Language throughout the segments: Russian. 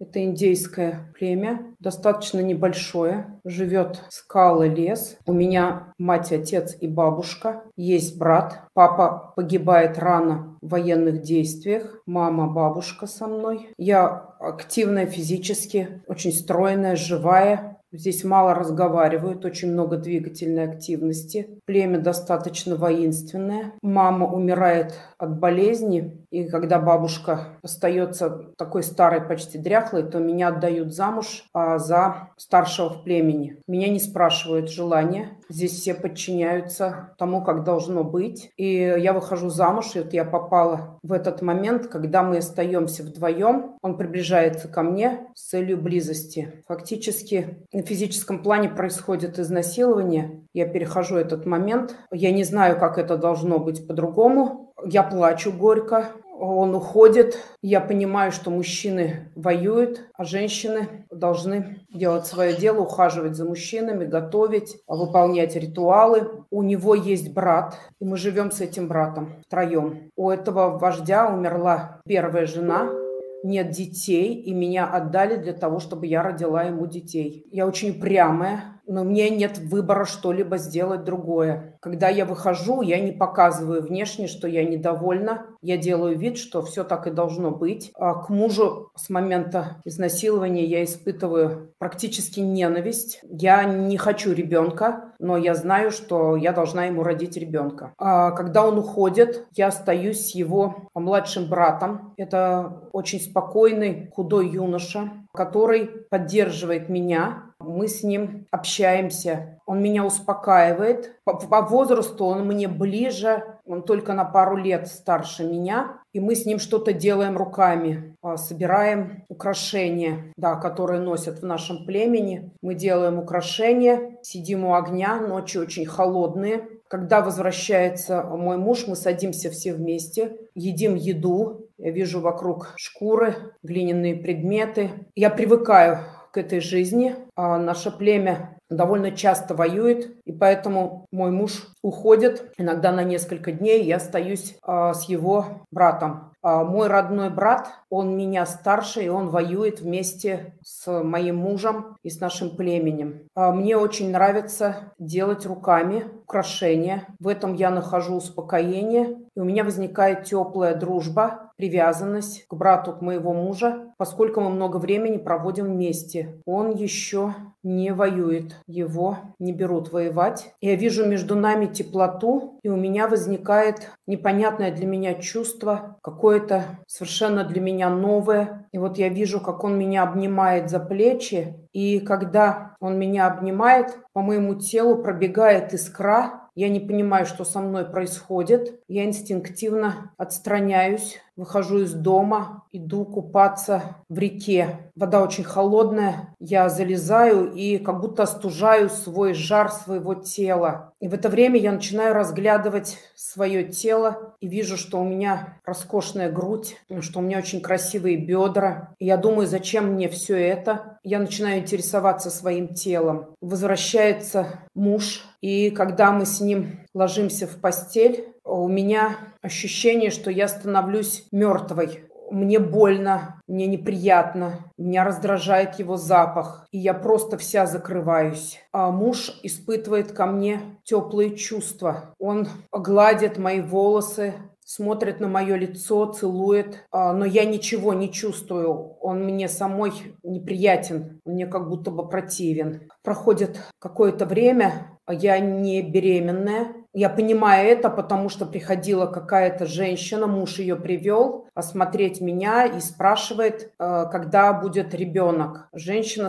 Это индейское племя, достаточно небольшое. Живет скалы, лес. У меня мать, отец и бабушка. Есть брат. Папа погибает рано в военных действиях. Мама, бабушка со мной. Я активная физически, очень стройная, живая. Здесь мало разговаривают, очень много двигательной активности. Племя достаточно воинственное. Мама умирает от болезни, и когда бабушка остается такой старой, почти дряхлой, то меня отдают замуж а, за старшего в племени. Меня не спрашивают желания. Здесь все подчиняются тому, как должно быть. И я выхожу замуж, и вот я попала в этот момент, когда мы остаемся вдвоем. Он приближается ко мне с целью близости. Фактически на физическом плане происходит изнасилование. Я перехожу этот момент. Я не знаю, как это должно быть по-другому. Я плачу горько, он уходит. Я понимаю, что мужчины воюют, а женщины должны делать свое дело, ухаживать за мужчинами, готовить, выполнять ритуалы. У него есть брат, и мы живем с этим братом втроем. У этого вождя умерла первая жена, нет детей, и меня отдали для того, чтобы я родила ему детей. Я очень прямая, но мне нет выбора что-либо сделать другое. Когда я выхожу, я не показываю внешне, что я недовольна. Я делаю вид, что все так и должно быть. А к мужу с момента изнасилования я испытываю практически ненависть. Я не хочу ребенка, но я знаю, что я должна ему родить ребенка. А когда он уходит, я остаюсь с его младшим братом. Это очень спокойный, худой юноша, который поддерживает меня мы с ним общаемся. Он меня успокаивает. По, по возрасту он мне ближе, он только на пару лет старше меня. И мы с ним что-то делаем руками, а, собираем украшения, да, которые носят в нашем племени. Мы делаем украшения, сидим у огня, ночи очень холодные. Когда возвращается мой муж, мы садимся все вместе, едим еду. Я вижу вокруг шкуры, глиняные предметы. Я привыкаю к этой жизни. А наше племя довольно часто воюет, и поэтому мой муж уходит иногда на несколько дней, я остаюсь а, с его братом. А, мой родной брат, он меня старше, и он воюет вместе с моим мужем и с нашим племенем. А, мне очень нравится делать руками украшения. В этом я нахожу успокоение, и у меня возникает теплая дружба, привязанность к брату к моего мужа, поскольку мы много времени проводим вместе. Он еще не воюет, его не берут воевать. Я вижу между нами теплоту, и у меня возникает непонятное для меня чувство, какое-то совершенно для меня новое. И вот я вижу, как он меня обнимает за плечи, и когда он меня обнимает, по моему телу пробегает искра, я не понимаю, что со мной происходит. Я инстинктивно отстраняюсь, выхожу из дома, иду купаться в реке. Вода очень холодная. Я залезаю и как будто остужаю свой жар своего тела. И в это время я начинаю разглядывать свое тело и вижу, что у меня роскошная грудь, что у меня очень красивые бедра. И я думаю, зачем мне все это? Я начинаю интересоваться своим телом. Возвращается муж, и когда мы с ним ложимся в постель, у меня ощущение, что я становлюсь мертвой. Мне больно, мне неприятно, меня раздражает его запах, и я просто вся закрываюсь. А муж испытывает ко мне теплые чувства. Он гладит мои волосы, смотрит на мое лицо, целует, а, но я ничего не чувствую. Он мне самой неприятен, мне как будто бы противен. Проходит какое-то время, я не беременная, я понимаю это, потому что приходила какая-то женщина, муж ее привел осмотреть меня и спрашивает, э, когда будет ребенок. Женщина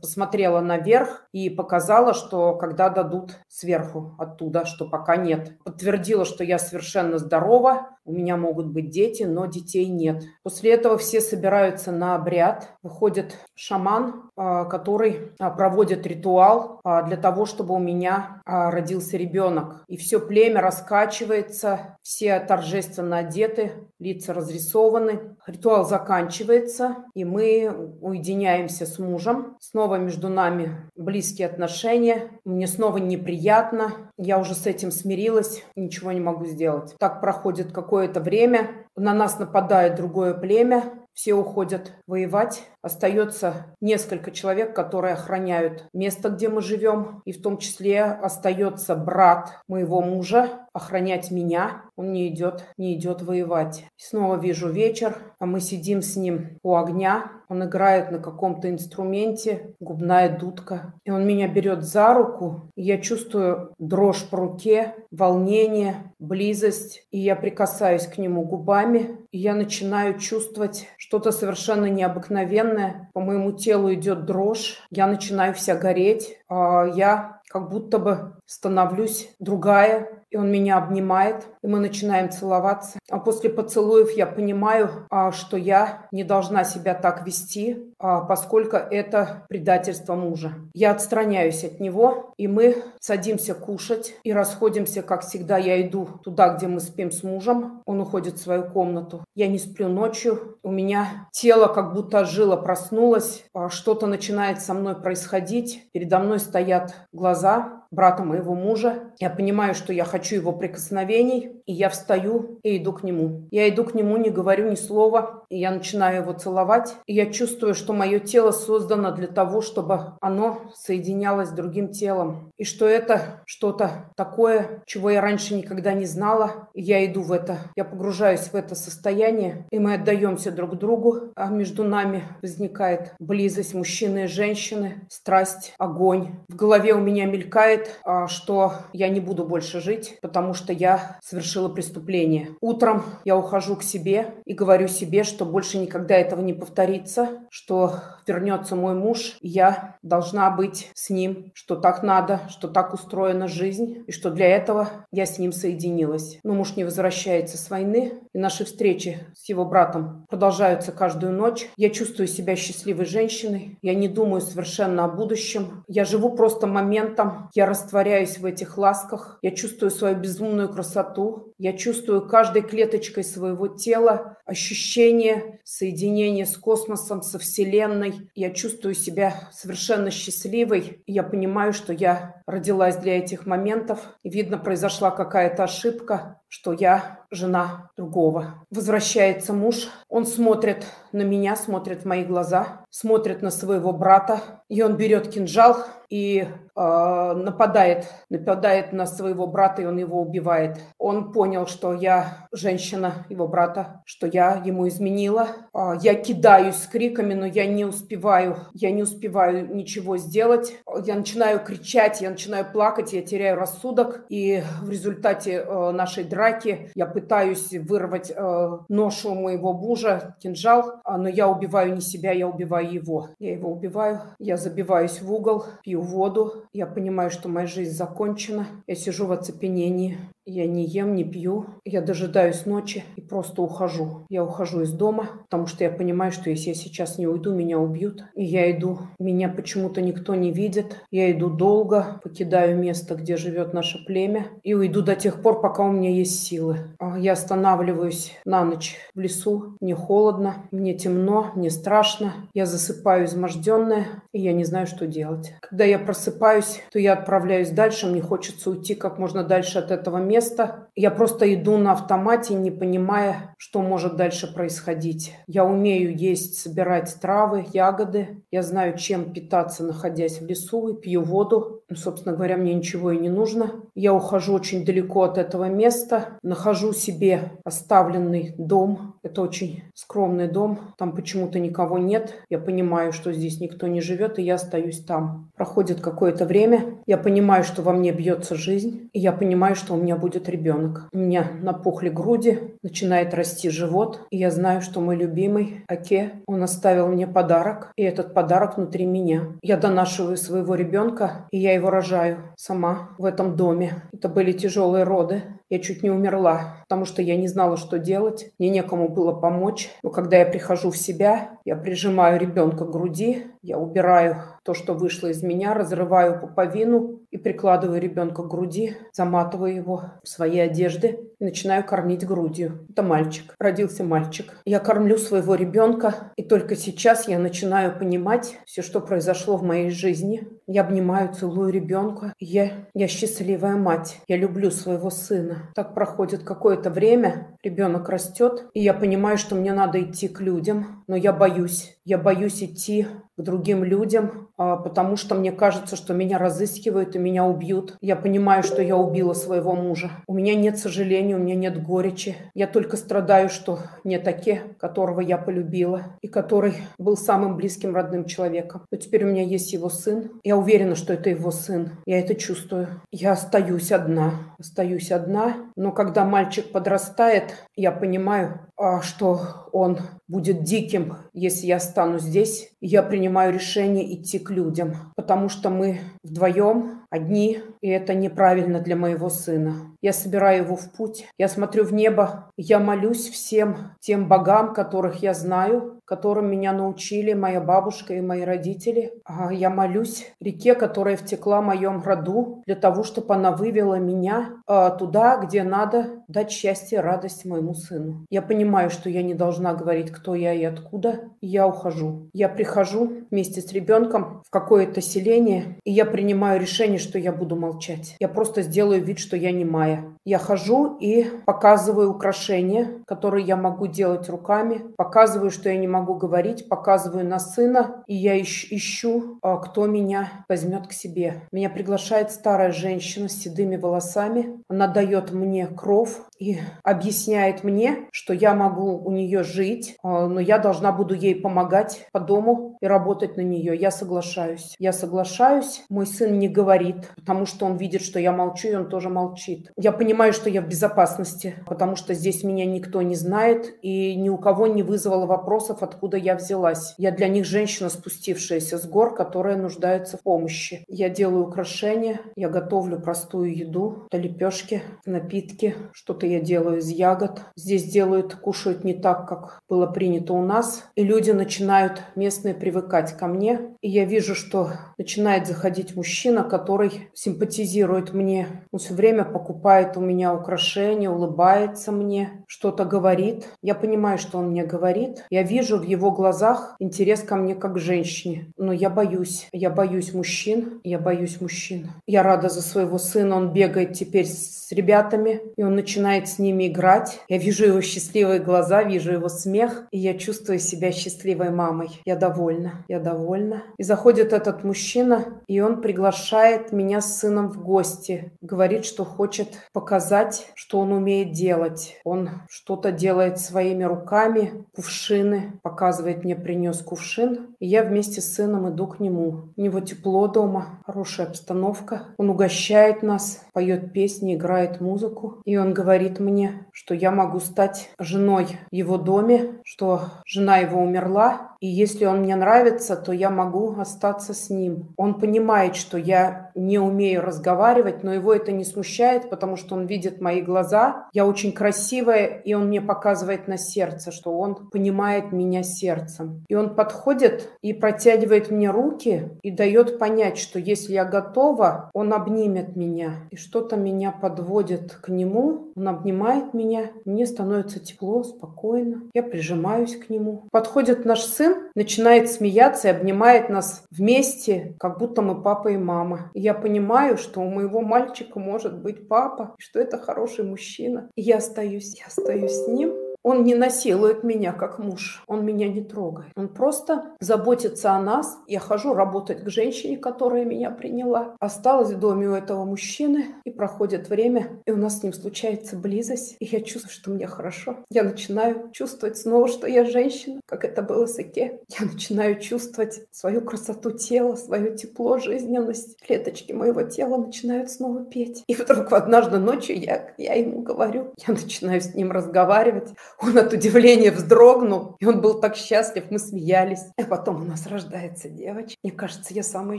посмотрела наверх и показала, что когда дадут сверху оттуда, что пока нет. Подтвердила, что я совершенно здорова, у меня могут быть дети, но детей нет. После этого все собираются на обряд. Выходит шаман, э, который э, проводит ритуал для того, чтобы у меня родился ребенок. И все племя раскачивается, все торжественно одеты, лица разрисованы. Ритуал заканчивается, и мы уединяемся с мужем. Снова между нами близкие отношения. Мне снова неприятно. Я уже с этим смирилась, ничего не могу сделать. Так проходит какое-то время. на нас нападает другое племя, все уходят воевать. Остается несколько человек, которые охраняют место, где мы живем. И в том числе остается брат моего мужа охранять меня. Он не идет, не идет воевать. Снова вижу вечер, а мы сидим с ним у огня. Он играет на каком-то инструменте, губная дудка. И он меня берет за руку, и я чувствую дрожь по руке, волнение, близость. И я прикасаюсь к нему губами, и я начинаю чувствовать что-то совершенно необыкновенное. По моему телу идет дрожь, я начинаю вся гореть. А я как будто бы становлюсь другая, и он меня обнимает, и мы начинаем целоваться. А после поцелуев я понимаю, а, что я не должна себя так вести, а, поскольку это предательство мужа. Я отстраняюсь от него, и мы садимся кушать и расходимся, как всегда. Я иду туда, где мы спим с мужем, он уходит в свою комнату. Я не сплю ночью, у меня тело как будто жило, проснулось, а, что-то начинает со мной происходить. Передо мной стоят глаза, vazar брата моего мужа. Я понимаю, что я хочу его прикосновений, и я встаю и иду к нему. Я иду к нему, не говорю ни слова, и я начинаю его целовать. И я чувствую, что мое тело создано для того, чтобы оно соединялось с другим телом. И что это что-то такое, чего я раньше никогда не знала. И я иду в это. Я погружаюсь в это состояние, и мы отдаемся друг другу, а между нами возникает близость мужчины и женщины, страсть, огонь. В голове у меня мелькает считает, что я не буду больше жить, потому что я совершила преступление. Утром я ухожу к себе и говорю себе, что больше никогда этого не повторится, что вернется мой муж, и я должна быть с ним, что так надо, что так устроена жизнь, и что для этого я с ним соединилась. Но муж не возвращается с войны, и наши встречи с его братом продолжаются каждую ночь. Я чувствую себя счастливой женщиной, я не думаю совершенно о будущем, я живу просто моментом, я растворяюсь в этих ласках, я чувствую свою безумную красоту, я чувствую каждой клеточкой своего тела ощущение соединения с космосом, со Вселенной. Я чувствую себя совершенно счастливой. Я понимаю, что я родилась для этих моментов. видно, произошла какая-то ошибка, что я жена другого. Возвращается муж, он смотрит на меня, смотрит в мои глаза, смотрит на своего брата, и он берет кинжал и нападает, нападает на своего брата, и он его убивает. Он понял, что я женщина его брата, что я ему изменила. Э, я кидаюсь с криками, но я не успеваю, я не успеваю ничего сделать. Я начинаю кричать, я начинаю плакать, я теряю рассудок, и в результате э, нашей драки я пытаюсь вырвать э, нож у моего мужа, кинжал, но я убиваю не себя, я убиваю его. Я его убиваю, я забиваюсь в угол, пью воду. Я понимаю, что моя жизнь закончена. Я сижу в оцепенении. Я не ем, не пью. Я дожидаюсь ночи и просто ухожу. Я ухожу из дома, потому что я понимаю, что если я сейчас не уйду, меня убьют. И я иду. Меня почему-то никто не видит. Я иду долго, покидаю место, где живет наше племя. И уйду до тех пор, пока у меня есть силы. А я останавливаюсь на ночь в лесу. Мне холодно, мне темно, мне страшно. Я засыпаю изможденная, и я не знаю, что делать. Когда я просыпаюсь, то я отправляюсь дальше. Мне хочется уйти как можно дальше от этого места место. Я просто иду на автомате, не понимая, что может дальше происходить. Я умею есть, собирать травы, ягоды. Я знаю, чем питаться, находясь в лесу, и пью воду. Ну, собственно говоря, мне ничего и не нужно. Я ухожу очень далеко от этого места, нахожу себе оставленный дом. Это очень скромный дом. Там почему-то никого нет. Я понимаю, что здесь никто не живет, и я остаюсь там. Проходит какое-то время. Я понимаю, что во мне бьется жизнь. И я понимаю, что у меня будет ребенок. У меня напухли груди, начинает расти живот. И я знаю, что мой любимый Аке, он оставил мне подарок. И этот подарок внутри меня. Я донашиваю своего ребенка, и я его рожаю сама в этом доме. Это были тяжелые роды. Я чуть не умерла, потому что я не знала, что делать. Мне некому было помочь. Но когда я прихожу в себя, я прижимаю ребенка к груди, я убираю то, что вышло из меня, разрываю пуповину и прикладываю ребенка к груди, заматываю его в свои одежды. И начинаю кормить грудью. Это мальчик. Родился мальчик. Я кормлю своего ребенка, и только сейчас я начинаю понимать все, что произошло в моей жизни. Я обнимаю, целую ребенка. Я, я счастливая мать. Я люблю своего сына. Так проходит какое-то время, ребенок растет, и я понимаю, что мне надо идти к людям, но я боюсь. Я боюсь идти другим людям, а, потому что мне кажется, что меня разыскивают и меня убьют. Я понимаю, что я убила своего мужа. У меня нет сожаления, у меня нет горечи. Я только страдаю, что не таке, которого я полюбила и который был самым близким родным человеком. Но теперь у меня есть его сын. Я уверена, что это его сын. Я это чувствую. Я остаюсь одна. Остаюсь одна. Но когда мальчик подрастает, я понимаю, а, что он будет диким, если я стану здесь. Я принимаю решение идти к людям, потому что мы вдвоем одни, и это неправильно для моего сына. Я собираю его в путь, я смотрю в небо, я молюсь всем тем богам, которых я знаю, которым меня научили моя бабушка и мои родители. А я молюсь реке, которая втекла в моем роду, для того, чтобы она вывела меня а, туда, где надо дать счастье и радость моему сыну. Я понимаю, что я не должна говорить, кто я и откуда. Я ухожу. Я прихожу вместе с ребенком в какое-то селение, и я принимаю решение, что я буду молчать. Я просто сделаю вид, что я не моя. Я хожу и показываю украшения, которые я могу делать руками, показываю, что я не могу говорить, показываю на сына, и я ищ- ищу, а, кто меня возьмет к себе. Меня приглашает старая женщина с седыми волосами. Она дает мне кров и объясняет мне, что я могу у нее жить, а, но я должна буду ей помогать по дому и работать на нее. Я соглашаюсь. Я соглашаюсь. Мой сын не говорит, потому что он видит, что я молчу, и он тоже молчит. Я понимаю, понимаю, что я в безопасности, потому что здесь меня никто не знает, и ни у кого не вызвало вопросов, откуда я взялась. Я для них женщина, спустившаяся с гор, которая нуждается в помощи. Я делаю украшения, я готовлю простую еду, это лепешки, напитки, что-то я делаю из ягод. Здесь делают, кушают не так, как было принято у нас, и люди начинают местные привыкать ко мне, и я вижу, что начинает заходить мужчина, который симпатизирует мне. Он все время покупает у меня украшения, улыбается мне, что-то говорит. Я понимаю, что он мне говорит. Я вижу в его глазах интерес ко мне как к женщине. Но я боюсь. Я боюсь мужчин. Я боюсь мужчин. Я рада за своего сына. Он бегает теперь с ребятами, и он начинает с ними играть. Я вижу его счастливые глаза, вижу его смех, и я чувствую себя счастливой мамой. Я довольна. Я довольна. И заходит этот мужчина, и он приглашает меня с сыном в гости. Говорит, что хочет показать показать, что он умеет делать. Он что-то делает своими руками, кувшины. Показывает мне, принес кувшин. И я вместе с сыном иду к нему. У него тепло дома, хорошая обстановка. Он угощает нас, поет песни, играет музыку. И он говорит мне, что я могу стать женой в его доме, что жена его умерла, и если он мне нравится, то я могу остаться с ним. Он понимает, что я не умею разговаривать, но его это не смущает, потому что он видит мои глаза. Я очень красивая, и он мне показывает на сердце, что он понимает меня сердцем. И он подходит и протягивает мне руки и дает понять, что если я готова, он обнимет меня. И что-то меня подводит к нему. Он обнимает меня. Мне становится тепло, спокойно. Я прижимаюсь к нему. Подходит наш сын, начинает смеяться и обнимает нас вместе, как будто мы папа и мама. И я понимаю, что у моего мальчика может быть папа, что это хороший мужчина. И я остаюсь, я остаюсь с ним. Он не насилует меня как муж, он меня не трогает. Он просто заботится о нас. Я хожу работать к женщине, которая меня приняла. Осталась в доме у этого мужчины, и проходит время, и у нас с ним случается близость, и я чувствую, что мне хорошо. Я начинаю чувствовать снова, что я женщина, как это было с Ике. Я начинаю чувствовать свою красоту тела, свое тепло, жизненность. Клеточки моего тела начинают снова петь. И вдруг однажды ночью я, я ему говорю, я начинаю с ним разговаривать. Он от удивления вздрогнул, и он был так счастлив, мы смеялись. А потом у нас рождается девочка. Мне кажется, я самая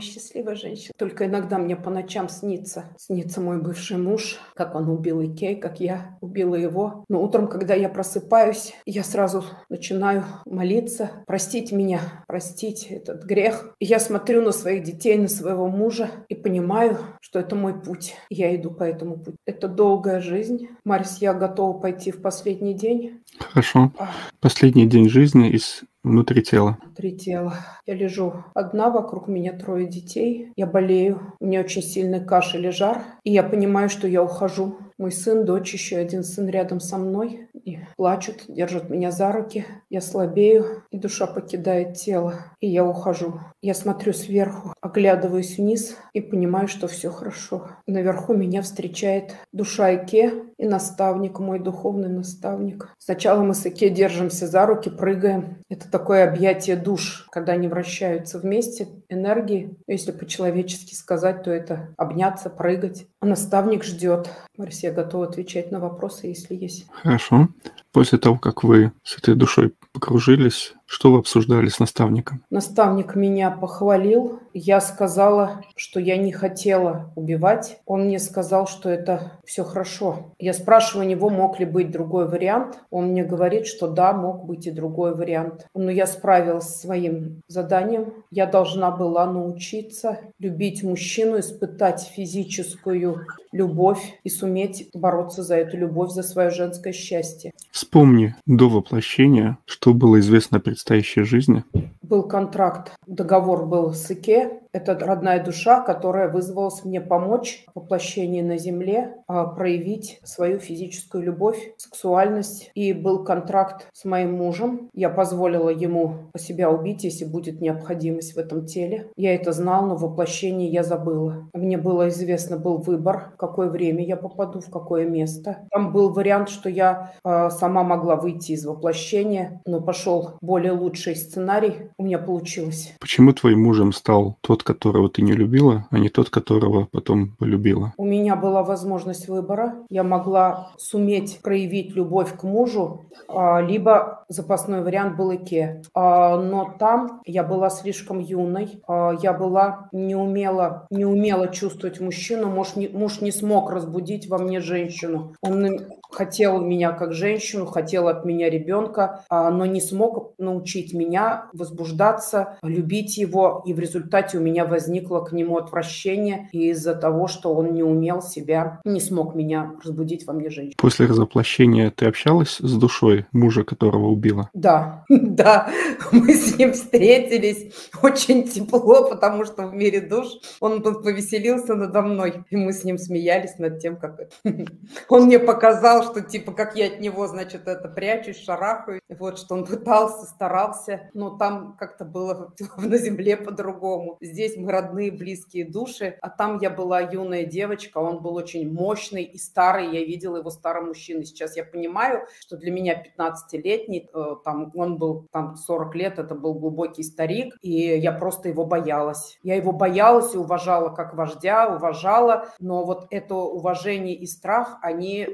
счастливая женщина. Только иногда мне по ночам снится. Снится мой бывший муж, как он убил Икей, как я убила его. Но утром, когда я просыпаюсь, я сразу начинаю молиться, простить меня, простить этот грех. И я смотрю на своих детей, на своего мужа и понимаю, что это мой путь. Я иду по этому пути. Это долгая жизнь. Марис, я готова пойти в последний день. Хорошо. Последний день жизни из внутри тела. Внутри тела. Я лежу одна, вокруг меня трое детей. Я болею, у меня очень сильный кашель и жар. И я понимаю, что я ухожу. Мой сын, дочь, еще один сын рядом со мной. И плачут, держат меня за руки. Я слабею, и душа покидает тело. И я ухожу. Я смотрю сверху, оглядываюсь вниз и понимаю, что все хорошо. Наверху меня встречает душа Ике и наставник, мой духовный наставник. Сначала мы с Ике держимся за руки, прыгаем. Это такое объятие душ, когда они вращаются вместе, энергии. Если по-человечески сказать, то это обняться, прыгать. А наставник ждет. Марсия готова отвечать на вопросы, если есть. Хорошо. После того, как вы с этой душой покружились, что вы обсуждали с наставником? Наставник меня похвалил. Я сказала, что я не хотела убивать. Он мне сказал, что это все хорошо. Я спрашиваю у него, мог ли быть другой вариант. Он мне говорит, что да, мог быть и другой вариант. Но я справилась с своим заданием. Я должна была научиться любить мужчину, испытать физическую любовь и суметь бороться за эту любовь, за свое женское счастье. Вспомни до воплощения, что было известно о предстоящей жизни. Был контракт, договор был с ИКЕ, это родная душа, которая вызвалась мне помочь в воплощении на Земле, а, проявить свою физическую любовь, сексуальность. И был контракт с моим мужем. Я позволила ему себя убить, если будет необходимость в этом теле. Я это знала, но в воплощении я забыла. Мне было известно, был выбор, в какое время я попаду, в какое место. Там был вариант, что я э, сама могла выйти из воплощения, но пошел более лучший сценарий. У меня получилось. Почему твоим мужем стал тот, которого ты не любила, а не тот, которого потом полюбила? У меня была возможность выбора. Я могла суметь проявить любовь к мужу, а, либо запасной вариант был Ике. А, но там я была слишком юной, а, я была не умела, не умела чувствовать мужчину. Муж не, муж не смог разбудить во мне женщину. Он хотел меня как женщину, хотел от меня ребенка, но не смог научить меня возбуждаться, любить его. И в результате у меня возникло к нему отвращение из-за того, что он не умел себя, не смог меня разбудить во мне женщину. После разоплощения ты общалась с душой мужа, которого убила? Да, да. Мы с ним встретились очень тепло, потому что в мире душ он повеселился надо мной, и мы с ним смеялись над тем, как он мне показал, что типа как я от него, значит, это прячусь, шарахаюсь, вот что он пытался, старался, но там как-то было на земле по-другому. Здесь мы родные, близкие души, а там я была юная девочка, он был очень мощный и старый, я видела его старым мужчиной. Сейчас я понимаю, что для меня 15-летний, э, там, он был там 40 лет, это был глубокий старик, и я просто его боялась. Я его боялась и уважала как вождя, уважала, но вот это уважение и страх, они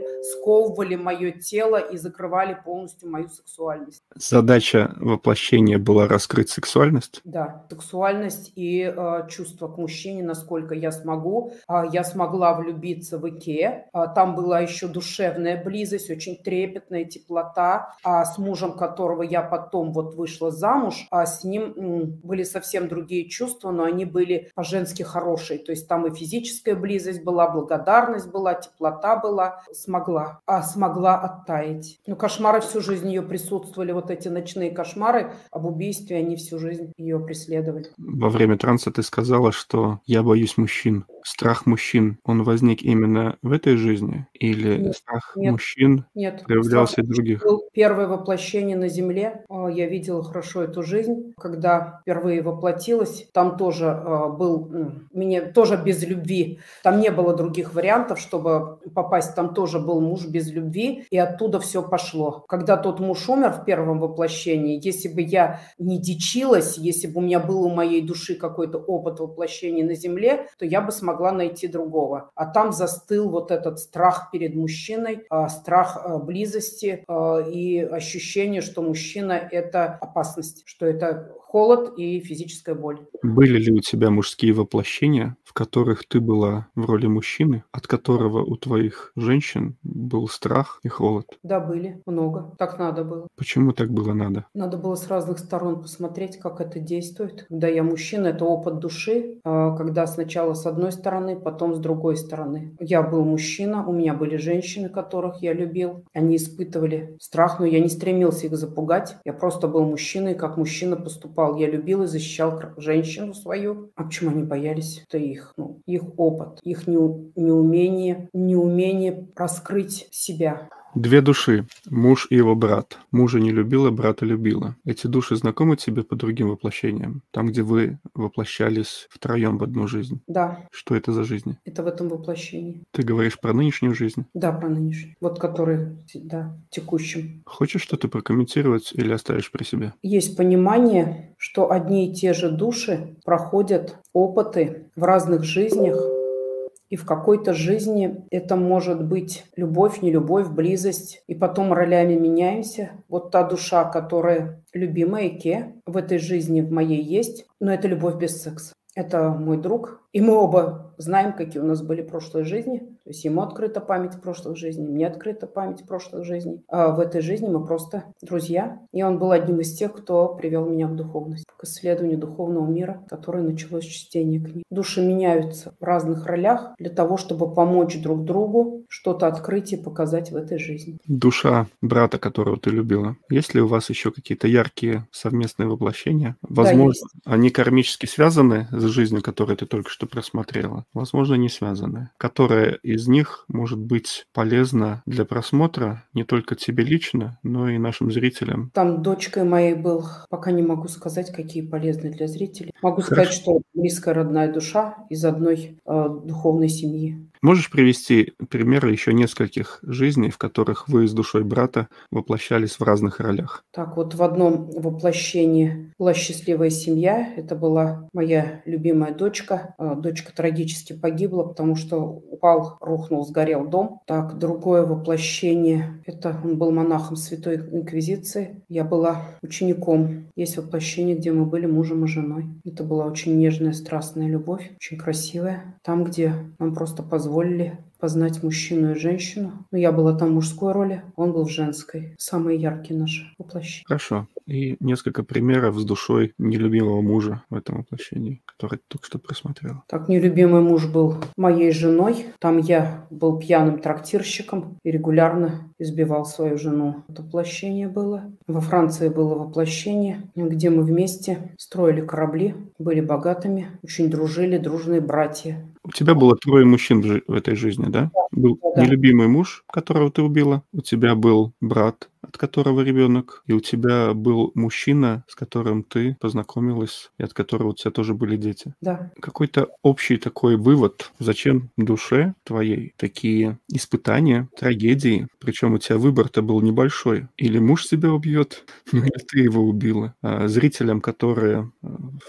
сковывали мое тело и закрывали полностью мою сексуальность. Задача воплощения была раскрыть сексуальность? Да, сексуальность и Э, чувство к мужчине, насколько я смогу. А, я смогла влюбиться в Ике. А, там была еще душевная близость, очень трепетная теплота. А с мужем, которого я потом вот вышла замуж, а с ним были совсем другие чувства, но они были по-женски хорошие. То есть там и физическая близость была, благодарность была, теплота была. Смогла. А смогла оттаять. Ну, кошмары всю жизнь ее присутствовали. Вот эти ночные кошмары об убийстве, они всю жизнь ее преследовали. Во время транса ты сказала, что я боюсь мужчин. Страх мужчин, он возник именно в этой жизни? Или нет, страх нет, мужчин нет. проявлялся страх других? Был первое воплощение на Земле. А, я видела хорошо эту жизнь. Когда впервые воплотилась, там тоже а, был, меня тоже без любви. Там не было других вариантов, чтобы попасть. Там тоже был муж без любви, и оттуда все пошло. Когда тот муж умер в первом воплощении, если бы я не дичилась, если бы у меня был у моей души какой-то опыт воплощения на Земле, то я бы смогла найти другого. А там застыл вот этот страх перед мужчиной, а, страх а, близости и ощущение, что мужчина – это опасность, что это холод и физическая боль. Были ли у тебя мужские воплощения, в которых ты была в роли мужчины, от которого у твоих женщин был страх и холод? Да, были. Много. Так надо было. Почему так было надо? Надо было с разных сторон посмотреть, как это действует. Когда я мужчина, это опыт души, а, когда сначала с одной стороны, потом с другой стороны. Я был мужчина, у меня были женщины, которых я любил. Они испытывали страх, но я не стремился их запугать. Я просто был мужчиной, как мужчина поступал. Я любил и защищал женщину свою. А почему они боялись? Это их, ну, их опыт, их неумение, неумение раскрыть себя. Две души. Муж и его брат. Мужа не любила, брата любила. Эти души знакомы тебе по другим воплощениям? Там, где вы воплощались втроем в одну жизнь? Да. Что это за жизнь? Это в этом воплощении. Ты говоришь про нынешнюю жизнь? Да, про нынешнюю. Вот который, да, текущим. Хочешь что-то прокомментировать или оставишь при себе? Есть понимание, что одни и те же души проходят опыты в разных жизнях, и в какой-то жизни это может быть любовь, не любовь, близость. И потом ролями меняемся. Вот та душа, которая любимая Ке в этой жизни в моей есть, но это любовь без секса. Это мой друг, и мы оба знаем, какие у нас были прошлые жизни. То есть ему открыта память прошлых жизней, мне открыта память прошлых жизней. А в этой жизни мы просто друзья. И он был одним из тех, кто привел меня к духовности, к исследованию духовного мира, которое началось с чтения книг. Души меняются в разных ролях для того, чтобы помочь друг другу что-то открыть и показать в этой жизни. Душа брата, которого ты любила. Есть ли у вас еще какие-то яркие совместные воплощения? Возможно, да, они кармически связаны с жизнью, которую ты только что что просмотрела, возможно, не связаны, которая из них может быть полезна для просмотра не только тебе лично, но и нашим зрителям. Там дочкой моей был, пока не могу сказать, какие полезны для зрителей. Могу Хорошо. сказать, что близкая родная душа из одной э, духовной семьи. Можешь привести примеры еще нескольких жизней, в которых вы с душой брата воплощались в разных ролях? Так вот, в одном воплощении была счастливая семья. Это была моя любимая дочка. А, дочка трагически погибла, потому что упал, рухнул, сгорел дом. Так, другое воплощение. Это он был монахом Святой Инквизиции. Я была учеником. Есть воплощение, где мы были мужем и женой. Это была очень нежная, страстная любовь, очень красивая. Там, где нам просто позволили позволили познать мужчину и женщину. Но я была там в мужской роли, он был в женской. Самые яркие наши воплощения. Хорошо. И несколько примеров с душой нелюбимого мужа в этом воплощении, который ты только что просмотрел. Так, нелюбимый муж был моей женой. Там я был пьяным трактирщиком и регулярно избивал свою жену. Это воплощение было. Во Франции было воплощение, где мы вместе строили корабли, были богатыми, очень дружили, дружные братья. У тебя было трое мужчин в этой жизни, да? Был да. нелюбимый муж, которого ты убила. У тебя был брат, от которого ребенок, и у тебя был мужчина, с которым ты познакомилась, и от которого у тебя тоже были дети. Да. Какой-то общий такой вывод, зачем душе твоей такие испытания, трагедии, причем у тебя выбор-то был небольшой. Или муж себя убьет, или ты его убила. А зрителям, которые, э,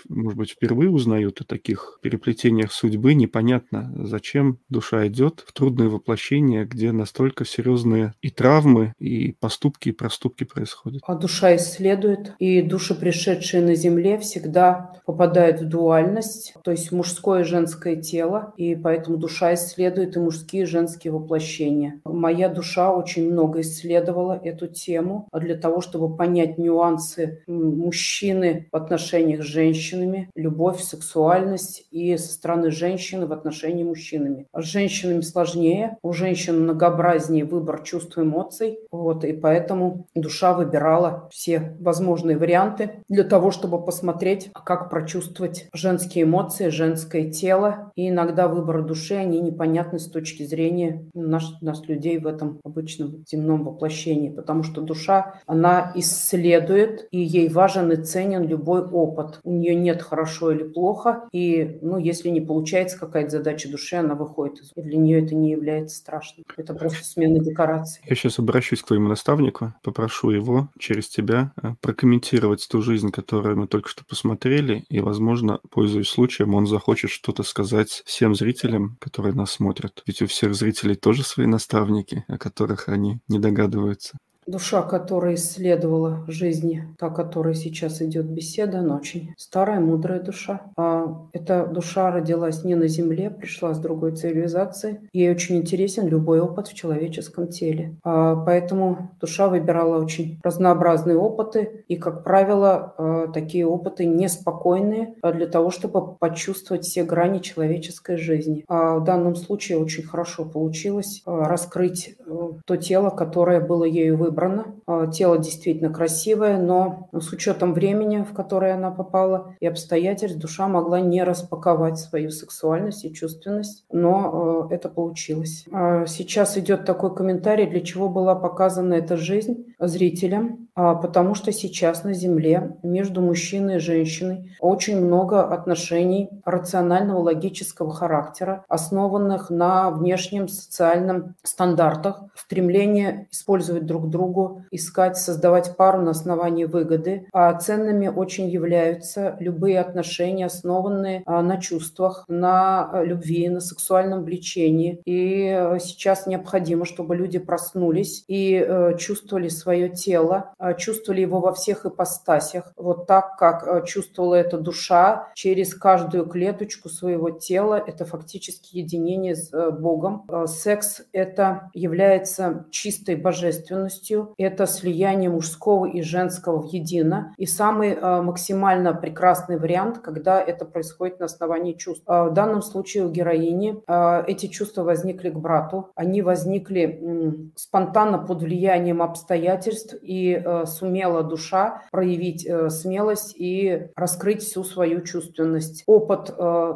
может быть, впервые узнают о таких переплетениях судьбы, непонятно, зачем душа идет в трудные воплощения, где настолько серьезные и травмы, и поступки, и проступки происходят. А душа исследует, и души, пришедшие на Земле, всегда попадают в дуальность, то есть мужское и женское тело, и поэтому душа исследует и мужские и женские воплощения. Моя душа очень много исследовала эту тему для того, чтобы понять нюансы мужчины в отношениях с женщинами, любовь, сексуальность и со стороны женщины в отношении мужчинами. С женщинами сложнее, у женщин многообразнее выбор чувств и эмоций, вот, и поэтому душа выбирала все возможные варианты для того, чтобы посмотреть, как прочувствовать женские эмоции, женское тело. И иногда выборы души, они непонятны с точки зрения нас, нас людей в этом обычном земном воплощении, потому что душа, она исследует, и ей важен и ценен любой опыт. У нее нет хорошо или плохо, и, ну, если не получается какая-то задача души, она выходит. И для нее это не является страшным. Это просто смена декораций. Я сейчас обращусь к твоему наставнику. Попрошу его через тебя э, прокомментировать ту жизнь, которую мы только что посмотрели, и, возможно, пользуясь случаем, он захочет что-то сказать всем зрителям, которые нас смотрят. Ведь у всех зрителей тоже свои наставники, о которых они не догадываются. Душа, которая исследовала жизни, та, которая сейчас идет беседа, она очень старая, мудрая душа. А эта душа родилась не на Земле, пришла с другой цивилизации. Ей очень интересен любой опыт в человеческом теле. А поэтому душа выбирала очень разнообразные опыты. И, как правило, а, такие опыты неспокойные для того, чтобы почувствовать все грани человеческой жизни. А в данном случае очень хорошо получилось а, раскрыть э, то тело, которое было ею выбрано выбрано. А, тело действительно красивое, но с учетом времени, в которое она попала, и обстоятельств, душа могла не распаковать свою сексуальность и чувственность, но а, это получилось. А, сейчас идет такой комментарий, для чего была показана эта жизнь зрителям, потому что сейчас на Земле между мужчиной и женщиной очень много отношений рационального логического характера, основанных на внешнем социальном стандартах, стремление использовать друг другу, искать, создавать пару на основании выгоды. А ценными очень являются любые отношения, основанные а, на чувствах, на а, любви, на сексуальном влечении. И э, сейчас необходимо, чтобы люди проснулись и э, чувствовали свое тело, а, чувствовали его во всех ипостасях, вот так, как э, чувствовала эта душа через каждую клеточку своего тела. Это фактически единение с Богом. Секс – это является чистой божественностью. Это слияние мужского и женского в едино. И самый э, максимально прекрасный вариант, когда это происходит на основании чувств. Э, в данном случае у героини э, эти чувства возникли к брату. Они возникли спонтанно под влиянием обстоятельств, и сумела душа проявить смелость и раскрыть всю свою чувственность. Опыт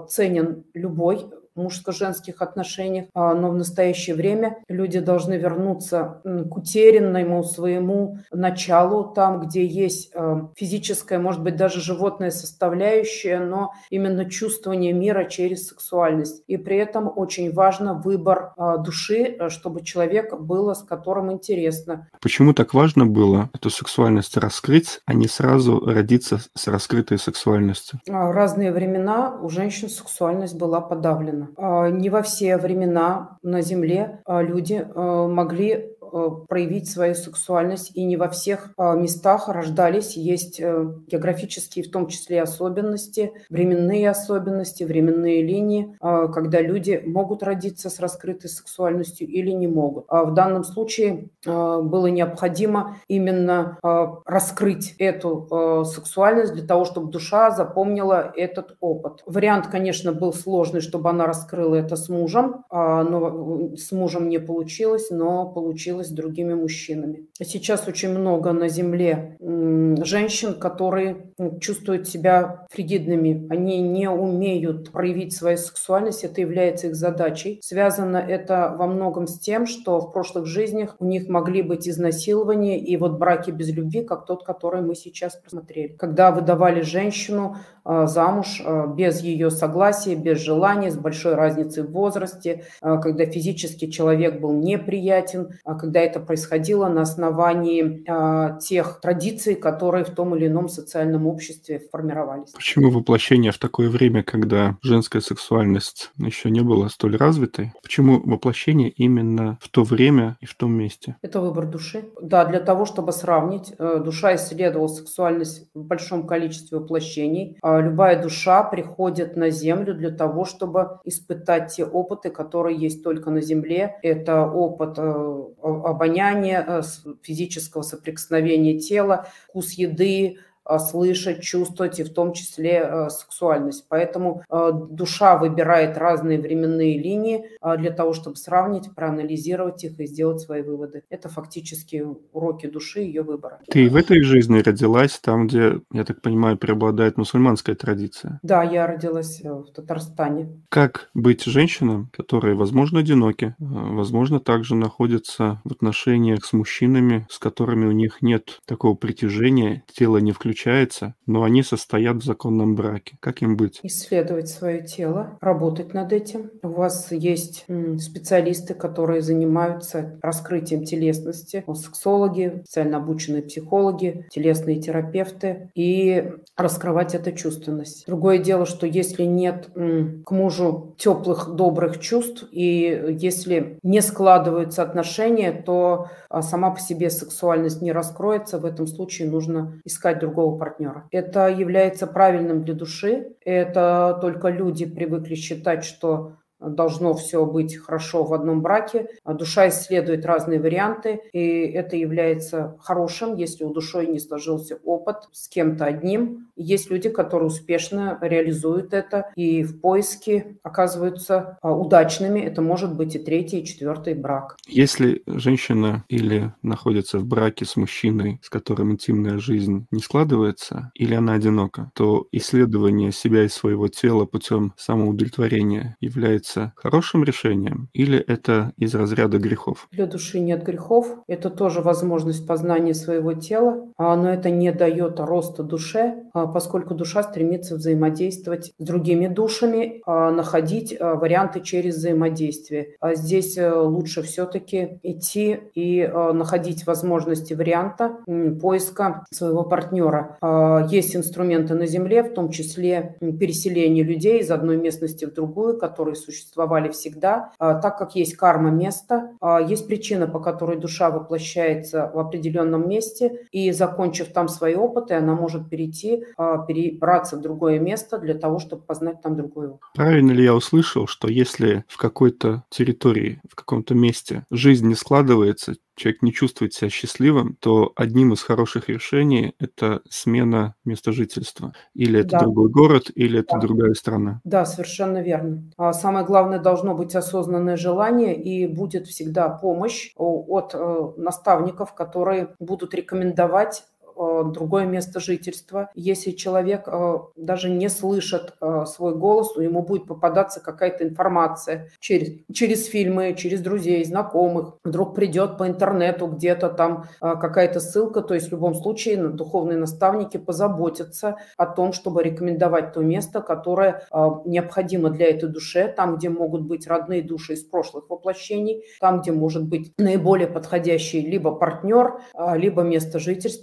ценен любой мужско-женских отношениях, а, но в настоящее время люди должны вернуться к утерянному своему началу, там, где есть а, физическая, может быть, даже животная составляющая, но именно чувствование мира через сексуальность. И при этом очень важно выбор а, души, чтобы человек было, с которым интересно. Почему так важно было эту сексуальность раскрыть, а не сразу родиться с раскрытой сексуальностью? В разные времена у женщин сексуальность была подавлена. А, не во все времена на Земле а, люди а, могли проявить свою сексуальность, и не во всех э, местах рождались. Есть э, географические, в том числе, особенности, временные особенности, временные линии, когда люди могут родиться с раскрытой сексуальностью или не могут. А в данном случае было необходимо именно раскрыть эту сексуальность для того, чтобы душа запомнила этот опыт. Вариант, конечно, был сложный, чтобы она раскрыла это с мужем, но с мужем не получилось, но получилось с другими мужчинами. Сейчас очень много на Земле женщин, которые чувствуют себя фригидными. Они не умеют проявить свою сексуальность, это является их задачей. Связано это во многом с тем, что в прошлых жизнях у них могли быть изнасилования и вот браки без любви, как тот, который мы сейчас посмотрели. Когда выдавали женщину замуж а, без ее согласия, без желания, с большой разницей в возрасте, а, когда физически человек был неприятен, когда это происходило на основании тех традиций, которые в том или ином социальном обществе формировались. Почему воплощение в такое время, когда женская сексуальность еще не была столь развитой? Почему воплощение именно в то время и в том месте? Это выбор души. Да, для того, чтобы сравнить, э, душа исследовала сексуальность в большом количестве воплощений, любая душа приходит на Землю для того, чтобы испытать те опыты, которые есть только на Земле. Это опыт э, обоняния, э, физического соприкосновения тела, вкус еды, а, слышать, чувствовать и в том числе а, сексуальность. Поэтому а, душа выбирает разные временные линии для того, чтобы сравнить, проанализировать их и сделать свои выводы. Это фактически уроки души ее выбора. Ты в этой жизни родилась там, где, я так понимаю, преобладает мусульманская традиция? Да, я родилась э, в Татарстане. Как быть женщинам, которые, возможно, одиноки, возможно, также находятся в отношениях с мужчинами, с которыми у них нет такого притяжения, тело не включено встречается, но они состоят в законном браке. Как им быть? Исследовать свое тело, работать над этим. У вас есть специалисты, которые занимаются раскрытием телесности, сексологи, специально обученные психологи, телесные терапевты, и раскрывать эту чувственность. Другое дело, что если нет к мужу теплых, добрых чувств, и если не складываются отношения, то а, сама по себе сексуальность не раскроется. В этом случае нужно искать другого партнера. Это является правильным для души. Это только люди привыкли считать, что должно все быть хорошо в одном браке. Душа исследует разные варианты, и это является хорошим, если у душой не сложился опыт с кем-то одним. Есть люди, которые успешно реализуют это и в поиске оказываются а, удачными. Это может быть и третий, и четвертый брак. Если женщина или находится в браке с мужчиной, с которым интимная жизнь не складывается, или она одинока, то исследование себя и своего тела путем самоудовлетворения является является хорошим решением или это из разряда грехов? Для души нет грехов. Это тоже возможность познания своего тела, а, но это не дает роста душе, а, поскольку душа стремится взаимодействовать с другими душами, а, находить варианты через взаимодействие. Здесь э, лучше все-таки идти и находить возможности варианта поиска своего партнера. Есть инструменты на Земле, в том числе переселение людей из одной местности в другую, которые существуют существовали всегда, а, так как есть карма места, а, есть причина, по которой душа воплощается в определенном месте, и закончив там свои опыты, она может перейти, а, перебраться в другое место для того, чтобы познать там другую. Правильно ли я услышал, что если в какой-то территории, в каком-то месте жизнь не складывается, человек не чувствует себя счастливым, то одним из хороших решений это смена места жительства. Или это да. другой город, или это да. другая страна. Да, совершенно верно. А самое главное должно быть осознанное желание, и будет всегда помощь от э, наставников, которые будут рекомендовать Э, другое место жительства. Если человек э, даже не слышит э, свой голос, ему будет попадаться какая-то информация через, через фильмы, через друзей, знакомых. Вдруг придет по интернету где-то там какая-то ссылка. То есть в любом случае духовные наставники позаботятся о том, чтобы рекомендовать то место, которое необходимо для этой душе, там, где могут быть родные души из прошлых воплощений, там, где может быть наиболее подходящий либо партнер, либо место жительства,